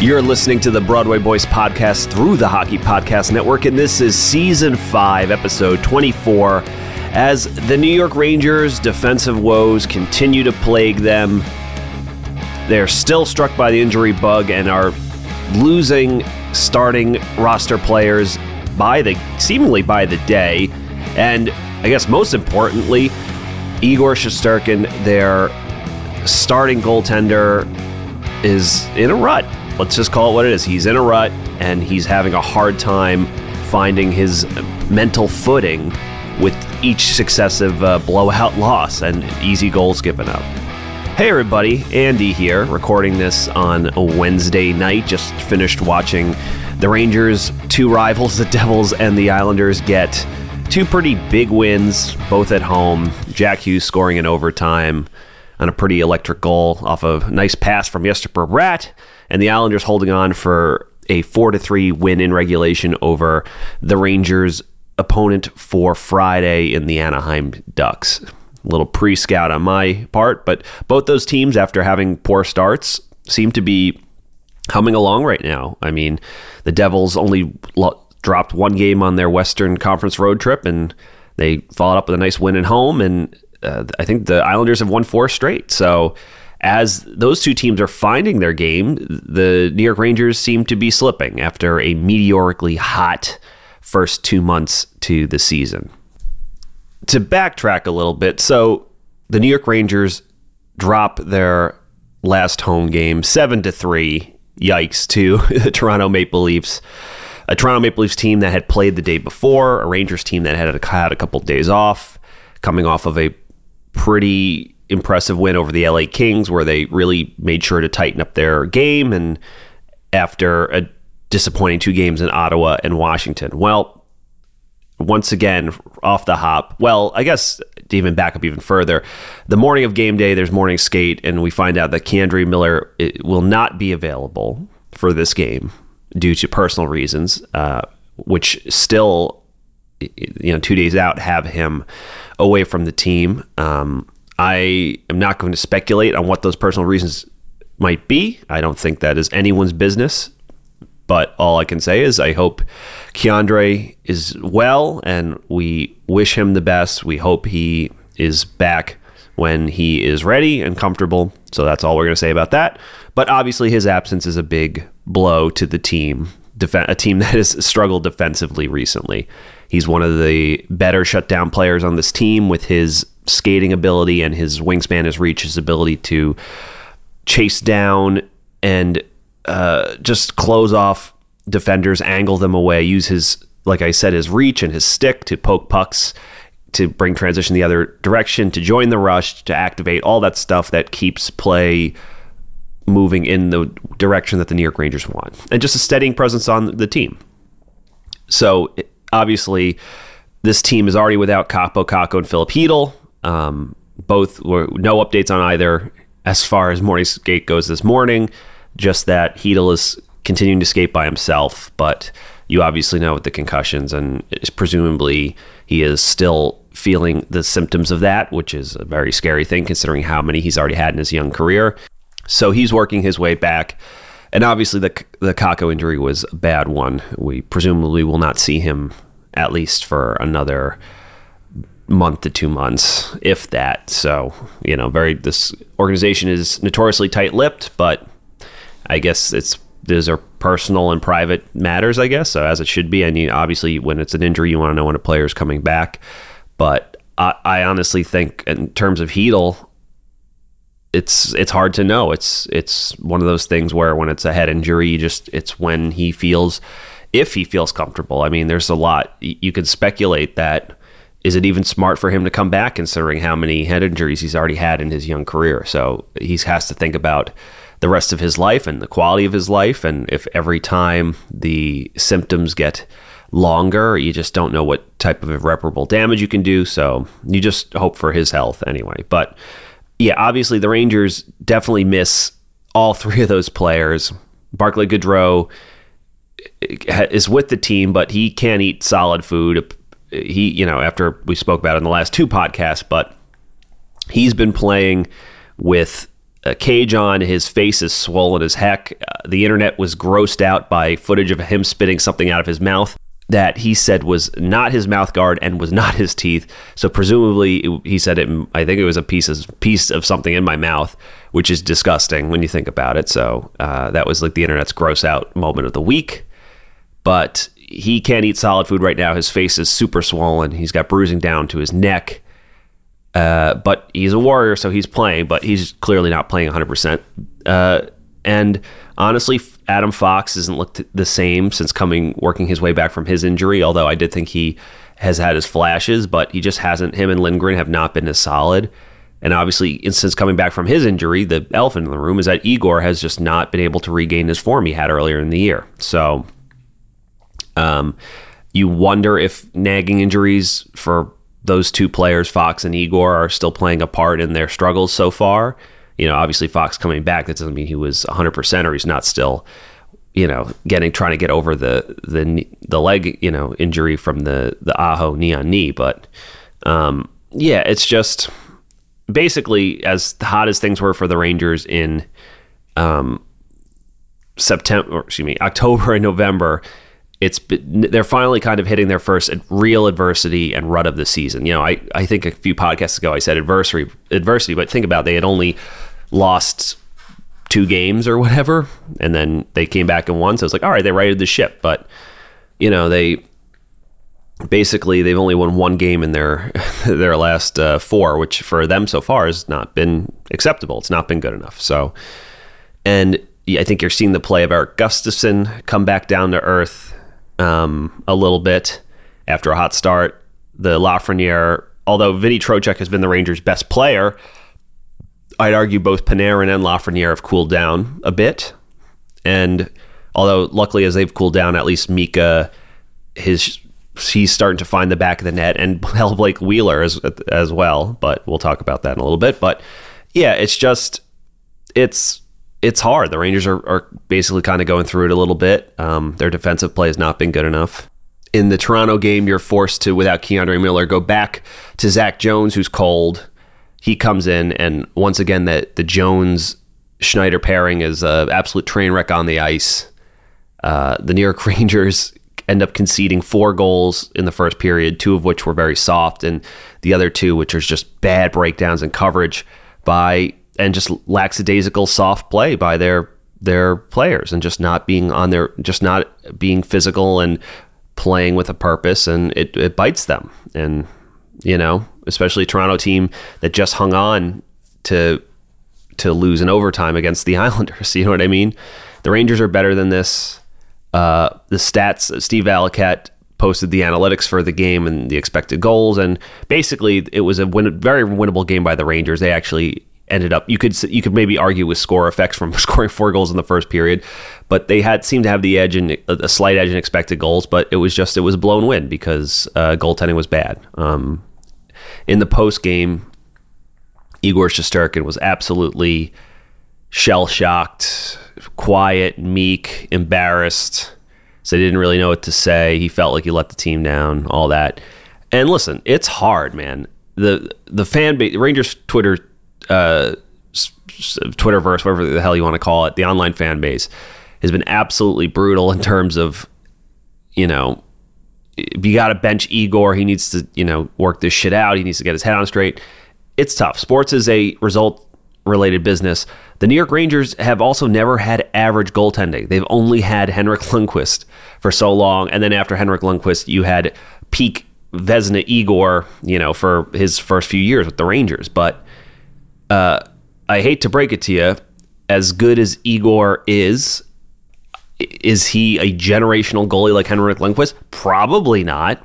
You're listening to the Broadway Boys podcast through the Hockey Podcast Network, and this is season 5, episode 24. As the New York Rangers' defensive woes continue to plague them, they're still struck by the injury bug and are losing starting roster players by the seemingly by the day. And I guess most importantly, Igor Shesterkin, their starting goaltender, is in a rut let's just call it what it is. He's in a rut and he's having a hard time finding his mental footing with each successive uh, blowout loss and easy goals given up. Hey everybody, Andy here, recording this on a Wednesday night. Just finished watching the Rangers, two rivals, the Devils and the Islanders, get two pretty big wins, both at home. Jack Hughes scoring in overtime on a pretty electric goal off a nice pass from Jesper Bratt and the Islanders holding on for a four to three win in regulation over the Rangers' opponent for Friday in the Anaheim Ducks. A little pre scout on my part, but both those teams, after having poor starts, seem to be humming along right now. I mean, the Devils only lo- dropped one game on their Western Conference road trip, and they followed up with a nice win at home. And uh, I think the Islanders have won four straight. So as those two teams are finding their game, the New York Rangers seem to be slipping after a meteorically hot first two months to the season. To backtrack a little bit, so the New York Rangers drop their last home game seven to three. Yikes to the Toronto Maple Leafs, a Toronto Maple Leafs team that had played the day before, a Rangers team that had had a couple days off, coming off of a pretty impressive win over the LA Kings, where they really made sure to tighten up their game. And after a disappointing two games in Ottawa and Washington, well, once again, off the hop. Well, I guess to even back up even further, the morning of game day, there's morning skate, and we find out that K'Andre Miller will not be available for this game due to personal reasons, uh, which still, you know, two days out have him away from the team. Um, I am not going to speculate on what those personal reasons might be. I don't think that is anyone's business. But all I can say is I hope K'Andre is well and we wish him the best. We hope he is back when he is ready and comfortable. So that's all we're going to say about that. But obviously, his absence is a big blow to the team, a team that has struggled defensively recently. He's one of the better shutdown players on this team with his skating ability and his wingspan, his reach, his ability to chase down and uh, just close off defenders, angle them away, use his, like I said, his reach and his stick to poke pucks, to bring transition the other direction, to join the rush, to activate all that stuff that keeps play moving in the direction that the New York Rangers want, and just a steadying presence on the team. So obviously, this team is already without Kaapo Kakko and Filip Chytil. Um, both were no updates on either as far as morning skate goes this morning. Just that Chytil is continuing to skate by himself, but you obviously know with the concussions, and presumably he is still feeling the symptoms of that, which is a very scary thing considering how many he's already had in his young career. So he's working his way back. And obviously, the the Kakko injury was a bad one. We presumably will not see him at least for another month to two months, if that. So, you know, very this organization is notoriously tight-lipped, but I guess it's those are personal and private matters, I guess. So as it should be. Mean, obviously, when it's an injury, you want to know when a player is coming back. But I, I honestly think, in terms of Chytil, it's it's hard to know. It's it's one of those things where when it's a head injury, just it's when he feels if he feels comfortable. I mean, there's a lot you can speculate that is it even smart for him to come back considering how many head injuries he's already had in his young career. So he has to think about the rest of his life and the quality of his life and if every time the symptoms get longer, you just don't know what type of irreparable damage you can do. So you just hope for his health anyway. But yeah, obviously the Rangers definitely miss all three of those players. Barclay Goodrow is with the team, but he can't eat solid food. He, you know, after we spoke about it in the last two podcasts, but he's been playing with a cage on. His face is swollen as heck. Uh, the internet was grossed out by footage of him spitting something out of his mouth that he said was not his mouth guard and was not his teeth. So presumably he said it. I think it was a piece of piece of something in my mouth, which is disgusting when you think about it. So uh, that was like the internet's gross out moment of the week. But he can't eat solid food right now. His face is super swollen. He's got bruising down to his neck. Uh, but he's a warrior, so he's playing. But he's clearly not playing 100. Uh, percent And honestly, Adam Fox hasn't looked the same since coming working his way back from his injury. Although I did think he has had his flashes, but he just hasn't. Him and Lindgren have not been as solid. And obviously, since coming back from his injury, the elephant in the room is that Igor has just not been able to regain his form he had earlier in the year. So, um, you wonder if nagging injuries for those two players, Fox and Igor, are still playing a part in their struggles so far you know, obviously Fox coming back, that doesn't mean he was 100% or he's not still, you know, getting trying to get over the the the leg, you know, injury from the the Aho knee on knee, but um, yeah, it's just basically as hot as things were for the Rangers in um, September, excuse me, October and November, it's they're finally kind of hitting their first real adversity and rut of the season. You know, I, I think a few podcasts ago I said adversity adversity, but think about it, they had only lost two games or whatever, and then they came back and won. So it's like, all right, they righted the ship. But you know, they basically they've only won one game in their their last uh, four, which for them so far has not been acceptable. It's not been good enough. So, and I think you're seeing the play of Erik Gustafsson come back down to earth um, a little bit after a hot start. The Lafreniere, although Vinny Trocheck has been the Rangers' best player, I'd argue both Panarin and Lafreniere have cooled down a bit. And although luckily as they've cooled down, at least Mika, his he's starting to find the back of the net, and hell, Blake Wheeler as as well. But we'll talk about that in a little bit. But yeah, it's just it's it's hard. The Rangers are, are basically kind of going through it a little bit. Um, their defensive play has not been good enough. In the Toronto game, you're forced to, without K'Andre Miller, go back to Zach Jones, who's cold he comes in, and once again, that the Jones Schneider pairing is an absolute train wreck on the ice. Uh, the New York Rangers end up conceding four goals in the first period, two of which were very soft, and the other two, which are just bad breakdowns and coverage by and just lackadaisical soft play by their their players and just not being on their just not being physical and playing with a purpose and it, it bites them and you know especially Toronto team that just hung on to to lose in overtime against the Islanders. You know what I mean? The Rangers are better than this. Uh, the stats, Steve Valiquette posted the analytics for the game and the expected goals, and basically it was a win- very winnable game by the Rangers. They actually ended up you could you could maybe argue with score effects from scoring four goals in the first period, but they had seemed to have the edge and a slight edge in expected goals. But it was just it was a blown win because uh, goaltending was bad. Um, in the post game, Igor Shesterkin was absolutely shell shocked, quiet, meek, embarrassed. So he didn't really know what to say. He felt like he let the team down, all that. And listen, it's hard, man. The the fan base, Rangers Twitter, uh, Twitterverse, whatever the hell you want to call it, the online fan base has been absolutely brutal in terms of, you know, you got to bench Igor. He needs to, you know, work this shit out. He needs to get his head on straight. It's tough. Sports is a result related business. The New York Rangers have also never had average goaltending. They've only had Henrik Lundqvist for so long, and then after Henrik Lundqvist, you had peak Vezina Igor, you know, for his first few years with the Rangers. But uh, I hate to break it to you, as good as Igor is, is he a generational goalie like Henrik Lundqvist? Probably not.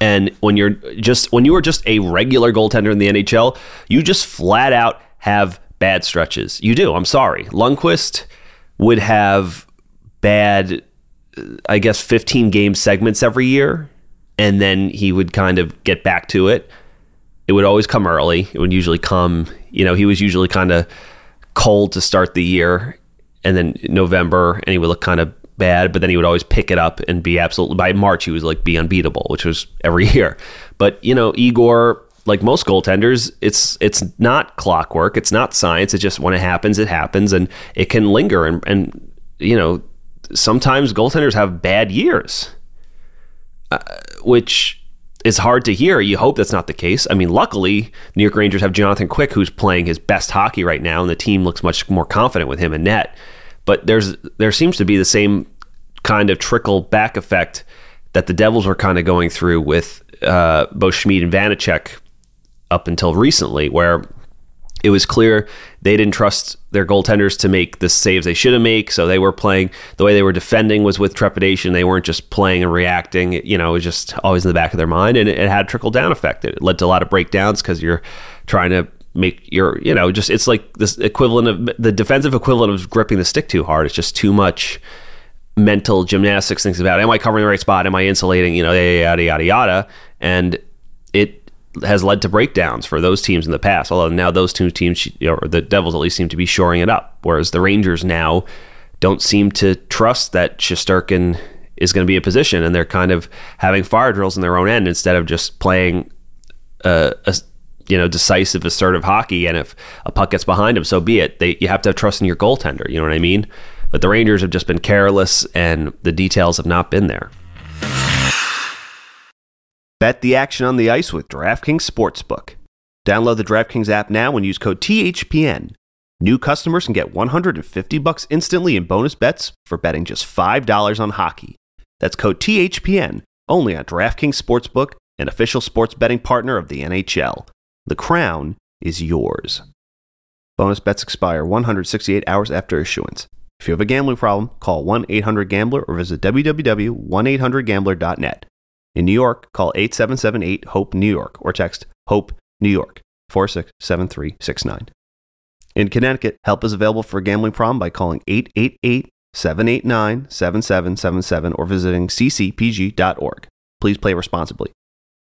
And when you're just when you are just a regular goaltender in the NHL, you just flat out have bad stretches. You do. I'm sorry. Lundqvist would have bad, I guess, 15 game segments every year, and then he would kind of get back to it. It would always come early. It would usually come, you know, he was usually kind of cold to start the year, and then November, and he would look kind of bad, but then he would always pick it up and be absolutely by March he was like be unbeatable, which was every year. But you know, Igor, like most goaltenders, it's it's not clockwork, it's not science. It just when it happens, it happens, and it can linger. And and you know, sometimes goaltenders have bad years, uh, which is hard to hear. You hope that's not the case. I mean, luckily, New York Rangers have Jonathan Quick, who's playing his best hockey right now, and the team looks much more confident with him in net. But there's there seems to be the same kind of trickle back effect that the Devils were kind of going through with uh, both Schmid and Vanecek up until recently, where it was clear they didn't trust their goaltenders to make the saves they should have made. So they were playing the way they were defending was with trepidation. They weren't just playing and reacting. You know, it was just always in the back of their mind, and it, it had trickle down effect. It led to a lot of breakdowns because you're trying to make your you know just it's like this equivalent of the defensive equivalent of gripping the stick too hard. It's just too much mental gymnastics. Things about am I covering the right spot? Am I insulating? You know, yada yada yada, and it has led to breakdowns for those teams in the past. Although now those two teams, or the Devils at least, seem to be shoring it up, whereas the Rangers now don't seem to trust that Shesterkin is going to be in position, and they're kind of having fire drills in their own end instead of just playing uh, a, a you know, decisive, assertive hockey. And if a puck gets behind him, so be it. They you have to have trust in your goaltender. You know what I mean? But the Rangers have just been careless, and the details have not been there. Bet the action on the ice with DraftKings Sportsbook. Download the DraftKings app now and use code THPN. New customers can get 150 bucks instantly in bonus bets for betting just $5 on hockey. That's code THPN only on DraftKings Sportsbook, an official sports betting partner of the NHL. The crown is yours. Bonus bets expire 168 hours after issuance. If you have a gambling problem, call 1 800 Gambler or visit www.1800Gambler.net. In New York, call 8778 HOPE New York or text HOPE New York 467369. In Connecticut, help is available for a gambling problem by calling 888 789 7777 or visiting ccpg.org. Please play responsibly.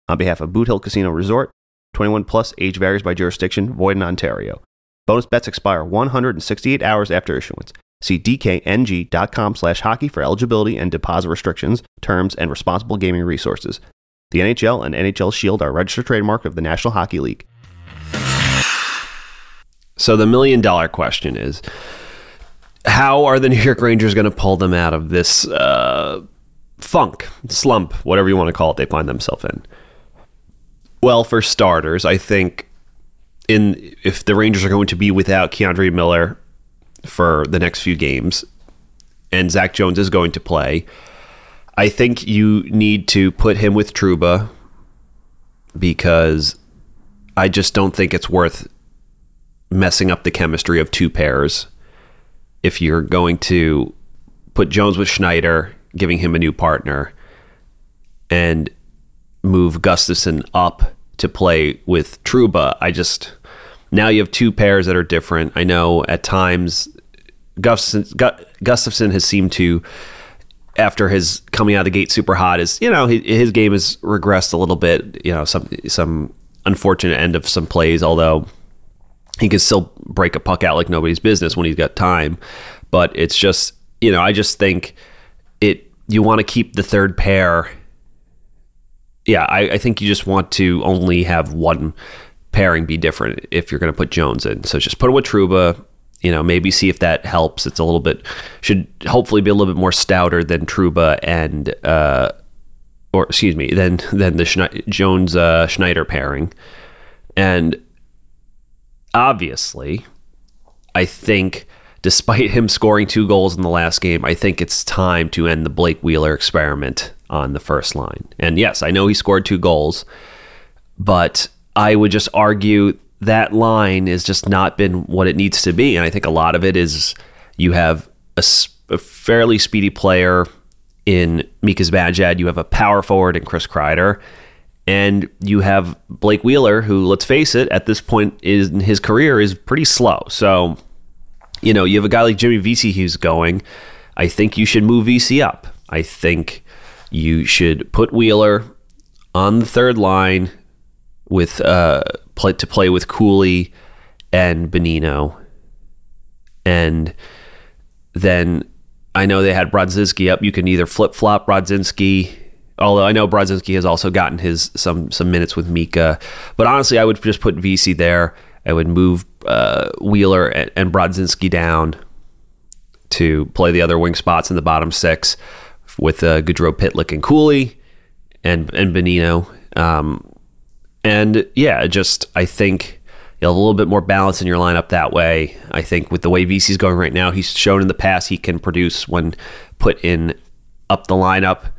On behalf of Boot Hill Casino Resort, 21 plus age varies by jurisdiction, void in Ontario. Bonus bets expire 168 hours after issuance. See dkng.com slash hockey for eligibility and deposit restrictions, terms, and responsible gaming resources. The NHL and NHL Shield are registered trademark of the National Hockey League. So the million dollar question is how are the New York Rangers going to pull them out of this uh, funk, slump, whatever you want to call it, they find themselves in? Well, for starters, I think in if the Rangers are going to be without K'Andre Miller for the next few games, and Zach Jones is going to play, I think you need to put him with Trouba because I just don't think it's worth messing up the chemistry of two pairs if you're going to put Jones with Schneider, giving him a new partner, and move Gustafsson up to play with Trouba. I just now you have two pairs that are different. I know at times Gustafsson, Gustafsson has seemed to after his coming out of the gate super hot is you know his, his game has regressed a little bit. You know some some unfortunate end of some plays, although he can still break a puck out like nobody's business when he's got time. But it's just you know I just think it you want to keep the third pair yeah, I, I think you just want to only have one pairing be different if you're going to put Jones in. So just put him with Trouba, You know, maybe see if that helps. It's a little bit should hopefully be a little bit more stouter than Trouba and uh, or excuse me, than than the Schne- Jones uh, Schneider pairing. And obviously, I think despite him scoring two goals in the last game, I think it's time to end the Blake Wheeler experiment on the first line. And yes, I know he scored two goals, but I would just argue that line has just not been what it needs to be. And I think a lot of it is you have a, a fairly speedy player in Mika Zibanejad, you have a power forward in Chris Kreider, and you have Blake Wheeler, who, let's face it, at this point in his career is pretty slow. So, you know, you have a guy like Jimmy Vesey who's going. I think you should move Vesey up. I think you should put Wheeler on the third line with uh play to play with Cuylle and Bonino, and then I know they had Brodzinski up. You can either flip flop Brodzinski, although I know Brodzinski has also gotten his some some minutes with Mika. But honestly, I would just put Vesey there. I would move uh, Wheeler and, and Brodzinski down to play the other wing spots in the bottom six with uh, Goodrow, Pitlick, and Cuylle, and and Bonino. Um, and yeah, just I think you know, a little bit more balance in your lineup that way. I think with the way Vesey's going right now, he's shown in the past he can produce when put in up the lineup.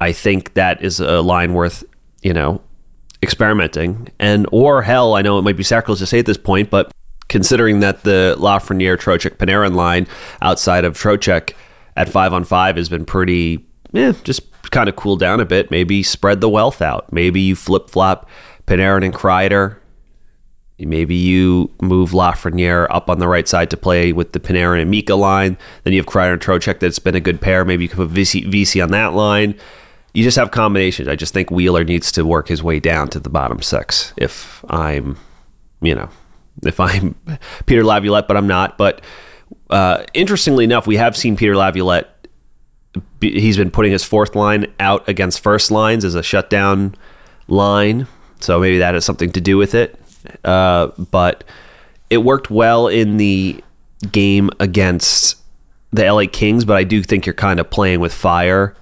I think that is a line worth, you know, experimenting. And or hell, I know it might be sacrilege to say at this point, but considering that the Lafreniere, Trocheck, Panarin line outside of Trocheck at five on five has been pretty, eh, just kind of cooled down a bit. Maybe spread the wealth out. Maybe you flip flop Panarin and Kreider Maybe you move Lafreniere up on the right side to play with the Panarin and Mika line. Then you have Kreider and Trocheck that's been a good pair. Maybe you could put VC, Vesey on that line. You just have combinations. I just think Wheeler needs to work his way down to the bottom six. If I'm, you know, if I'm Peter Laviolette, but I'm not. But uh, interestingly enough, we have seen Peter Laviolette. He's been putting his fourth line out against first lines as a shutdown line. So maybe that has something to do with it. Uh, but it worked well in the game against the LA Kings, but I do think you're kind of playing with fire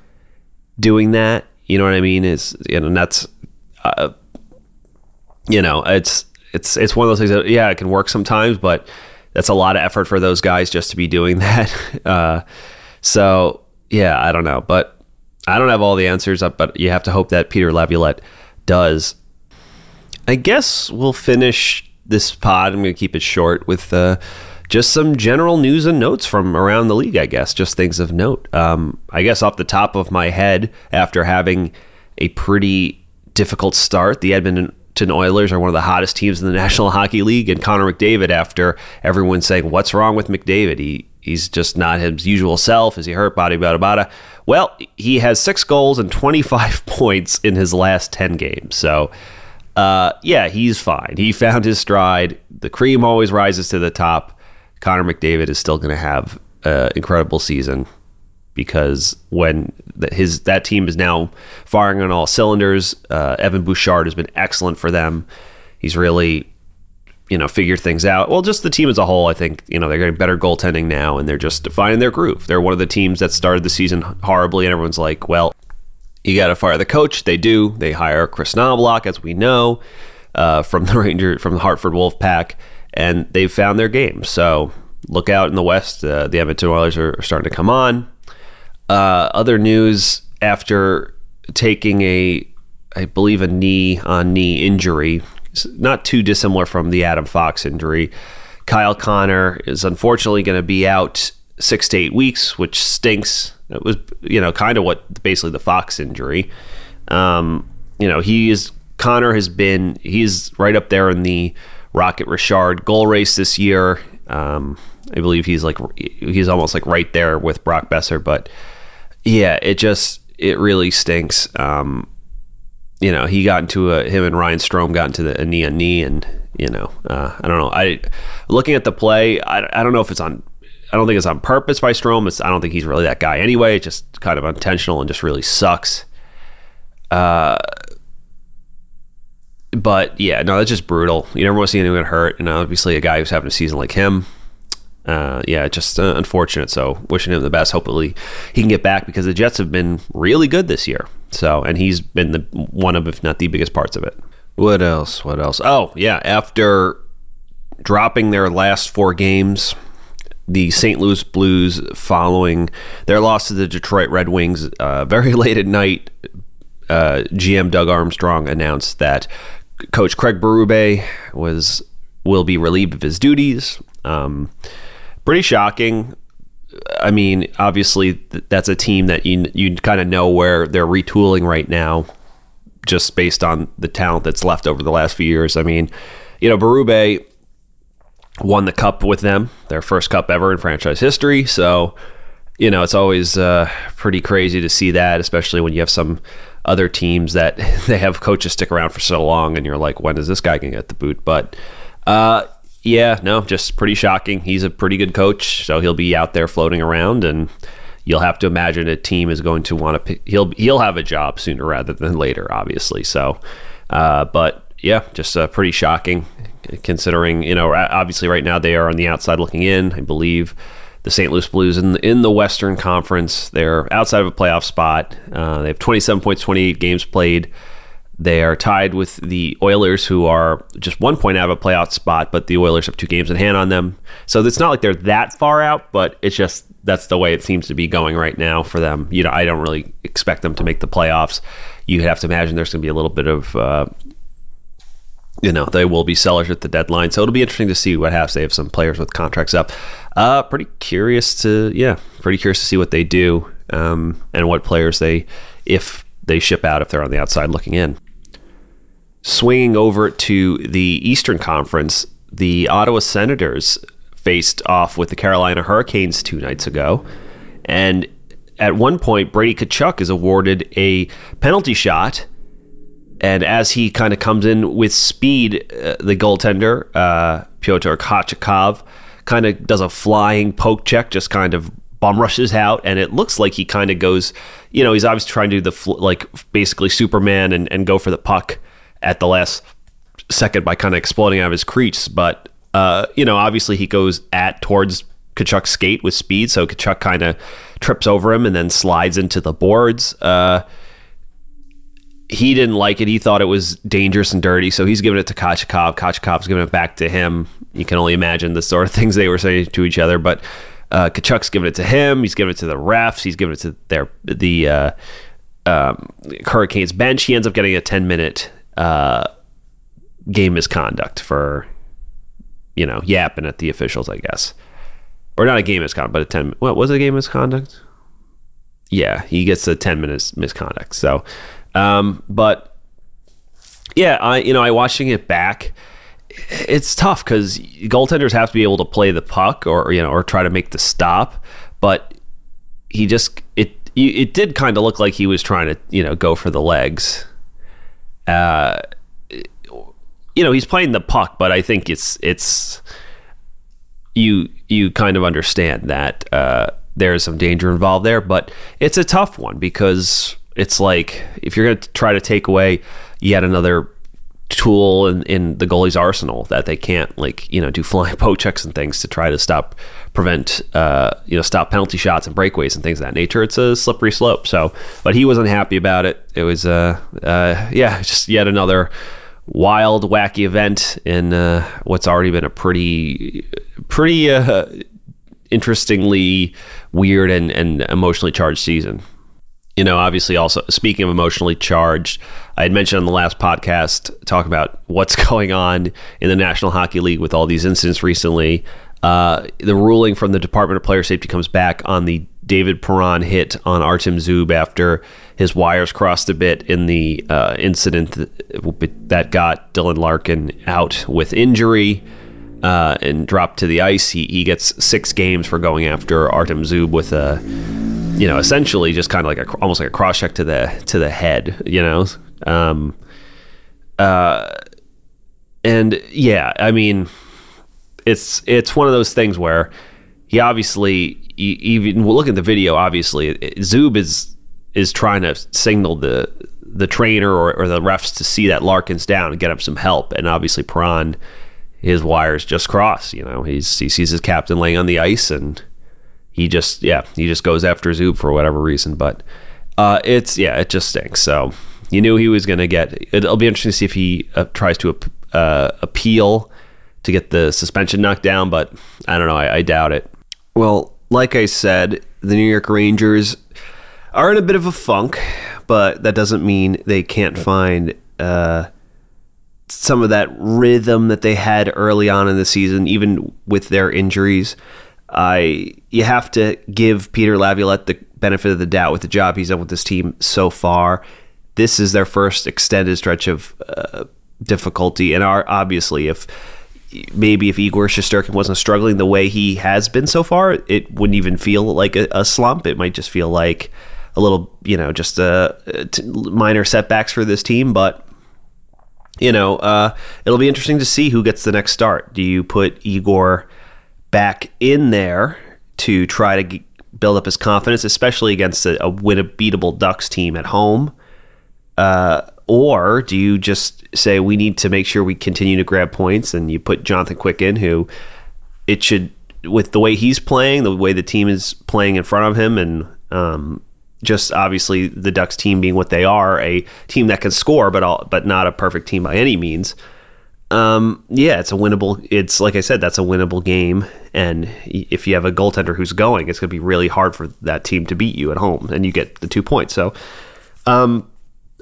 doing that. You know what I mean? Is you know, and that's uh, you know, it's it's it's one of those things that yeah, it can work sometimes, but that's a lot of effort for those guys just to be doing that. Uh, so yeah, I don't know, but I don't have all the answers, but you have to hope that Peter Laviolette does. I guess we'll finish this pod. I'm going to keep it short with uh, just some general news and notes from around the league, I guess, just things of note. Um, I guess off the top of my head, after having a pretty difficult start, the Edmonton Oilers are one of the hottest teams in the National Hockey League, and Connor McDavid, after everyone saying, What's wrong with McDavid? He He's just not his usual self. Is he hurt? Bada bada bada. Well, he has six goals and 25 points in his last 10 games. So uh, yeah, he's fine. He found his stride. The cream always rises to the top. Connor McDavid is still going to have an incredible season because when his that team is now firing on all cylinders, uh, Evan Bouchard has been excellent for them. He's really, you know, figured things out. Well, just the team as a whole, I think you know they're getting better goaltending now, and they're just finding their groove. They're one of the teams that started the season horribly, and everyone's like, well, you got to fire the coach. They do. They hire Kris Knoblauch, as we know, uh, from the Ranger, from the Hartford Wolf Pack, and they've found their game. So look out in the West. Uh, the Edmonton Oilers are, are, starting to come on. Uh, other news after taking a, I believe, a knee on knee injury, not too dissimilar from the Adam Fox injury. Kyle Connor is unfortunately going to be out six to eight weeks, which stinks. It was, you know, kind of what basically the Fox injury. Um, you know, he is Connor has been he's right up there in the Rocket Richard goal race this year. Um, I believe he's like he's almost like right there with Brock Boeser, but yeah, it just it really stinks. Um, you know, he got into a him and Ryan Strome got into the a knee on knee, and you know, uh, I don't know. I looking at the play, I, I don't know if it's on I don't think it's on purpose by Strome. It's, I don't think he's really that guy anyway. It's just kind of intentional and just really sucks. Uh, but yeah, no, that's just brutal. You never want to see anyone hurt, and obviously a guy who's having a season like him. Uh, yeah, just uh, unfortunate. So wishing him the best. Hopefully he can get back because the Jets have been really good this year. So and he's been the one of, if not the biggest parts of it. What else? What else? Oh yeah, after dropping their last four games. The St. Louis Blues following their loss to the Detroit Red Wings uh, very late at night. Uh, GM Doug Armstrong announced that Coach Craig Berube was will be relieved of his duties. Um, pretty shocking. I mean, obviously, th- that's a team that you you kind of know where they're retooling right now, just based on the talent that's left over the last few years. I mean, you know, Berube won the cup with them, their first cup ever in franchise history. So, you know, it's always uh, pretty crazy to see that, especially when you have some other teams that they have coaches stick around for so long, and you're like, when is this guy going to get the boot? But uh, yeah, no, just pretty shocking. He's a pretty good coach, so he'll be out there floating around, and you'll have to imagine a team is going to want to. He'll he'll have a job sooner rather than later, obviously. So, uh, but yeah, just uh, pretty shocking considering you know obviously right now they are on the outside looking in. I believe the St. Louis Blues in the, in the Western Conference. They're outside of a playoff spot. Uh, they have 27 points, 28 games played. They are tied with the Oilers, who are just one point out of a playoff spot, but the Oilers have two games in hand on them. So it's not like they're that far out, but it's just that's the way it seems to be going right now for them. You know, I don't really expect them to make the playoffs. You have to imagine there's going to be a little bit of, uh, you know, they will be sellers at the deadline. So it'll be interesting to see what happens. They have some players with contracts up. Uh, pretty curious to, yeah, pretty curious to see what they do um, and what players they, if they ship out, if they're on the outside looking in. Swinging over to the Eastern Conference, the Ottawa Senators faced off with the Carolina Hurricanes two nights ago. And at one point, Brady Tkachuk is awarded a penalty shot. And as he kind of comes in with speed, uh, the goaltender, uh, Pyotr Kochetkov, kind of does a flying poke check, just kind of bum rushes out. And it looks like he kind of goes, you know, he's obviously trying to do the, fl- like, basically Superman and, and go for the puck at the last second by kind of exploding out of his crease. But uh, you know, obviously he goes at towards Tkachuk's skate with speed, so Tkachuk kind of trips over him and then slides into the boards. Uh, he didn't like it. He thought it was dangerous and dirty, so he's giving it to Kochetkov. Kochetkov giving it back to him. You can only imagine the sort of things they were saying to each other. But uh, Tkachuk's giving it to him. He's giving it to the refs. He's giving it to their the uh, um, Hurricanes bench. He ends up getting a ten minute uh, game misconduct for you know yapping at the officials, I guess, or not a game misconduct, but a ten. What was? A game misconduct? Yeah, he gets a ten minutes misconduct. So, um, but yeah, I you know I watching it back. It's tough because goaltenders have to be able to play the puck or you know or try to make the stop, but he just it it did kind of look like he was trying to you know go for the legs uh, you know, he's playing the puck, but I think it's it's you you kind of understand that uh, there's some danger involved there, but it's a tough one because it's like if you're going to try to take away yet another tool in, in the goalie's arsenal that they can't like you know do flying poke checks and things to try to stop prevent uh, you know stop penalty shots and breakaways and things of that nature. It's a slippery slope. So but he wasn't happy about it. It was uh, uh yeah just yet another wild wacky event in uh, what's already been a pretty pretty uh, interestingly weird and, and emotionally charged season you know, obviously, also speaking of emotionally charged, I had mentioned on the last podcast talk about what's going on in the National Hockey League with all these incidents recently. Uh, the ruling from the Department of Player Safety comes back on the David Perron hit on Artem Zub after his wires crossed a bit in the uh, incident that got Dylan Larkin out with injury uh, and dropped to the ice. He, he gets six games for going after Artem Zub with a you know, essentially just kind of like a almost like a cross check to the to the head, you know. Um, uh, and yeah, I mean, it's it's one of those things where he obviously even look at the video. Obviously, Zub is is trying to signal the the trainer or, or the refs to see that Larkin's down and get him some help. And obviously, Perron, his wires just cross. You know, he's he sees his captain laying on the ice and he just yeah he just goes after Zub for whatever reason. But uh, it's yeah it just stinks. So you knew he was going to get. It'll be interesting to see if he uh, tries to uh, appeal to get the suspension knocked down, but I don't know. I, I doubt it. Well, like I said, the New York Rangers are in a bit of a funk, but that doesn't mean they can't find uh, some of that rhythm that they had early on in the season, even with their injuries. I you have to give Peter Laviolette the benefit of the doubt with the job he's done with this team so far. This is their first extended stretch of uh, difficulty, and are obviously if maybe if Igor Shesterkin wasn't struggling the way he has been so far, it wouldn't even feel like a, a slump. It might just feel like a little, you know, just uh, t- minor setbacks for this team. But you know, uh, it'll be interesting to see who gets the next start. Do you put Igor back in there to try to build up his confidence, especially against a, a beatable Ducks team at home? Uh, or do you just say we need to make sure we continue to grab points and you put Jonathan Quick in, who it should, with the way he's playing, the way the team is playing in front of him, and um, just obviously the Ducks team being what they are, a team that can score, but all, but not a perfect team by any means. Um, yeah, it's a winnable. It's like I said, that's a winnable game, and if you have a goaltender who's going, it's going to be really hard for that team to beat you at home, and you get the two points. So, um,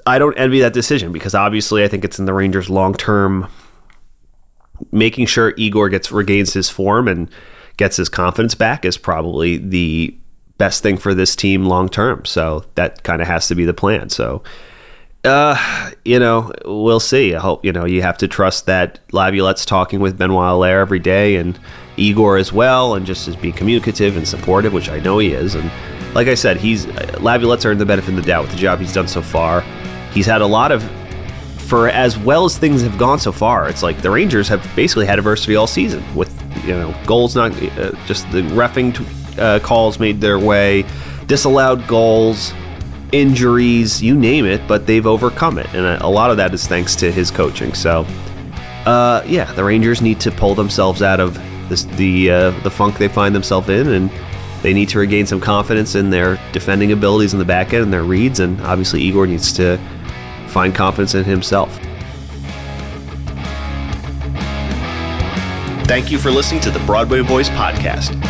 I don't envy that decision because obviously I think it's in the Rangers' long term making sure Igor gets regains his form and gets his confidence back is probably the best thing for this team long term. So that kind of has to be the plan. So uh, you know, we'll see. I hope, you know, you have to trust that Laviolette's talking with Benoit Allaire every day and Igor as well, and just as being communicative and supportive, which I know he is. And like I said, he's Laviolette's earned the benefit of the doubt with the job he's done so far he's had a lot of for as well as things have gone so far. It's like the Rangers have basically had adversity all season with you know goals not uh, just the refing uh, calls made their way, disallowed goals, injuries, you name it, but they've overcome it, and a, lot of that is thanks to his coaching. So, uh, yeah, the Rangers need to pull themselves out of this, the uh, the funk they find themselves in, and they need to regain some confidence in their defending abilities in the back end and their reads, and obviously Igor needs to find confidence in himself. Thank you for listening to the Broadway Boys podcast.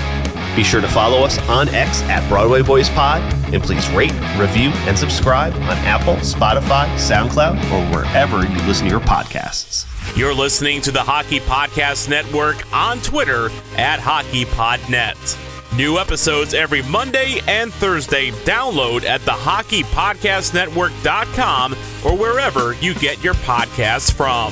Be sure to follow us on X at Broadway Boys Pod, and please rate, review, and subscribe on Apple, Spotify, SoundCloud, or wherever you listen to your podcasts. You're listening to the Hockey Podcast Network on Twitter at HockeyPodNet. New episodes every Monday and Thursday. Download at the hockeypodcastnetwork.com or wherever you get your podcasts from.